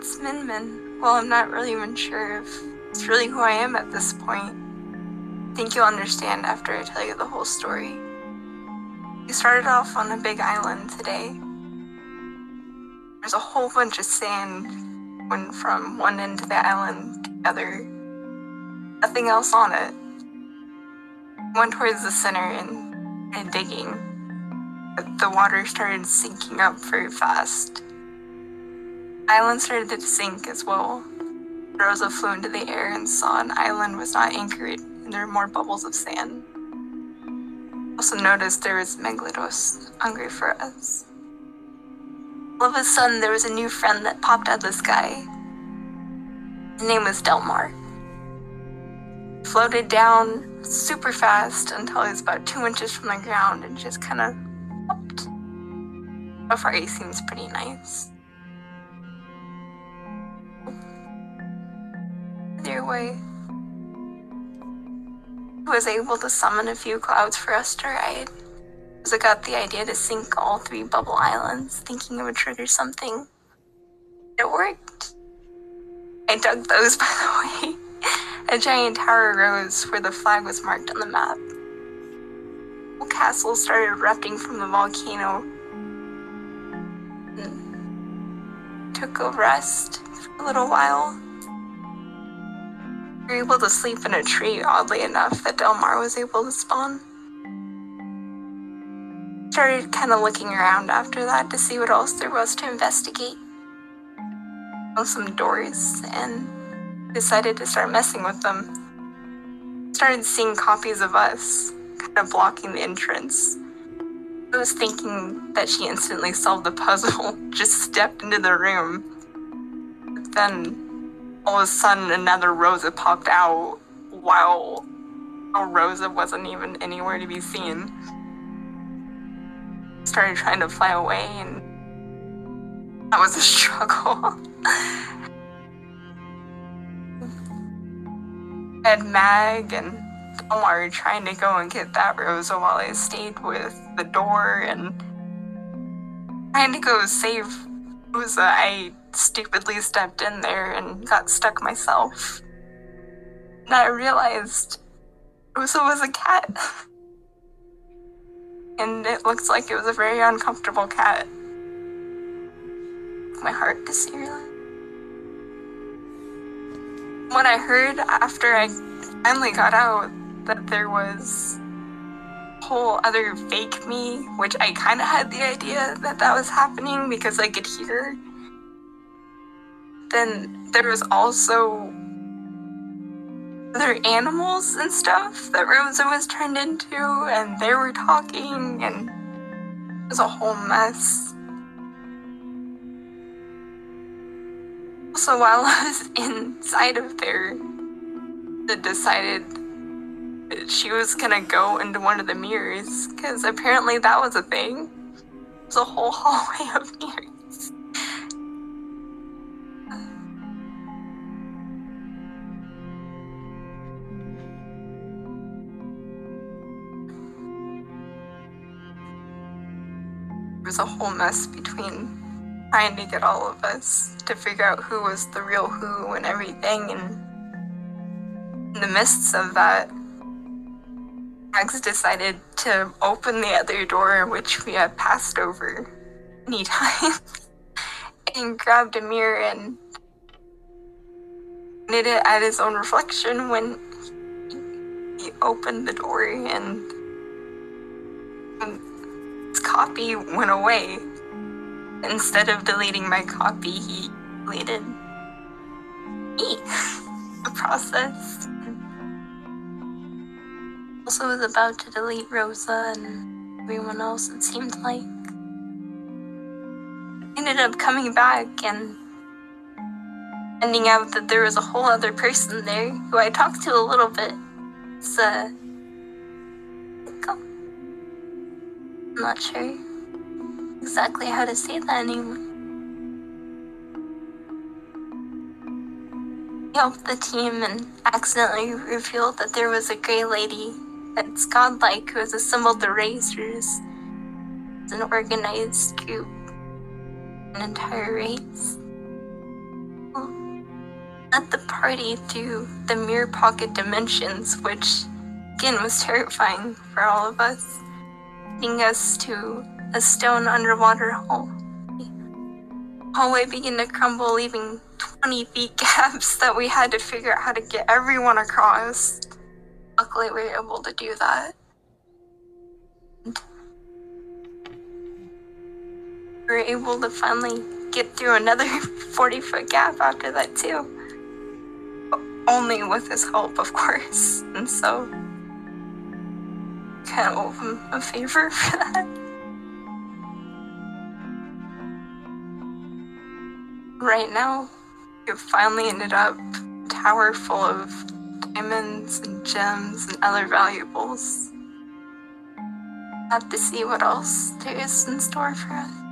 it's Min Min. Well, I'm not really even sure if it's really who I am at this point. I think you'll understand after I tell you the whole story. We started off on a big island today. There's a whole bunch of sand went from one end of the island to the other. Nothing else on it. Went towards the center and, and digging. But the water started sinking up very fast. Island started to sink as well. Rosa flew into the air and saw an island was not anchored and there were more bubbles of sand. Also noticed there was Megalodons hungry for us. All of a sudden, there was a new friend that popped out of the sky. His name was Delmar. Floated down super fast until he was about two inches from the ground and just kind of popped. So far, he seems pretty nice. Way, was able to summon a few clouds for us to ride. So I got the idea to sink all three bubble islands, thinking it would trigger something. It worked. I dug those, by the way. A giant tower rose where the flag was marked on the map. The castle started erupting from the volcano. Hmm. Took a rest for a little while. We were able to sleep in a tree, oddly enough, that Delmar was able to spawn started kind of looking around after that to see what else there was to investigate. Found some doors and decided to start messing with them. Started seeing copies of us kind of blocking the entrance. I was thinking that she instantly solved the puzzle, just stepped into the room. But then all of a sudden another Rosa popped out while Rosa wasn't even anywhere to be seen started trying to fly away, and that was a struggle. and Mag and Omar trying to go and get that Rosa while I stayed with the door and trying to go save Rosa. I stupidly stepped in there and got stuck myself. And I realized Rosa was a cat. and it looks like it was a very uncomfortable cat. My heart her. When I heard after I finally got out that there was whole other fake me, which I kind of had the idea that that was happening because I could hear. Then there was also other animals and stuff that Rosa was turned into, and they were talking, and it was a whole mess. Also, while I was inside of there, it decided she was gonna go into one of the mirrors, because apparently that was a thing. It was a whole hallway of mirrors. Was a whole mess between trying to get all of us to figure out who was the real who and everything. And in the midst of that, Max decided to open the other door, which we had passed over many times, and grabbed a mirror and pointed it at his own reflection when he opened the door and copy went away. Instead of deleting my copy, he deleted me. the process. Also was about to delete Rosa and everyone else, it seemed like. Ended up coming back and finding out that there was a whole other person there who I talked to a little bit. It's uh I'm not sure exactly how to say that anymore. He helped the team and accidentally revealed that there was a gray lady that's godlike who has assembled the Razors as an organized group, an entire race. led the party through the mirror pocket dimensions, which again was terrifying for all of us, us to a stone underwater hole. Hallway began to crumble, leaving 20 feet gaps that we had to figure out how to get everyone across. Luckily, we were able to do that. We were able to finally get through another 40 foot gap after that, too. Only with his help, of course. And so, kind of owe him a favor for that. Right now, we've finally ended up a tower full of diamonds and gems and other valuables. Have to see what else there is in store for us.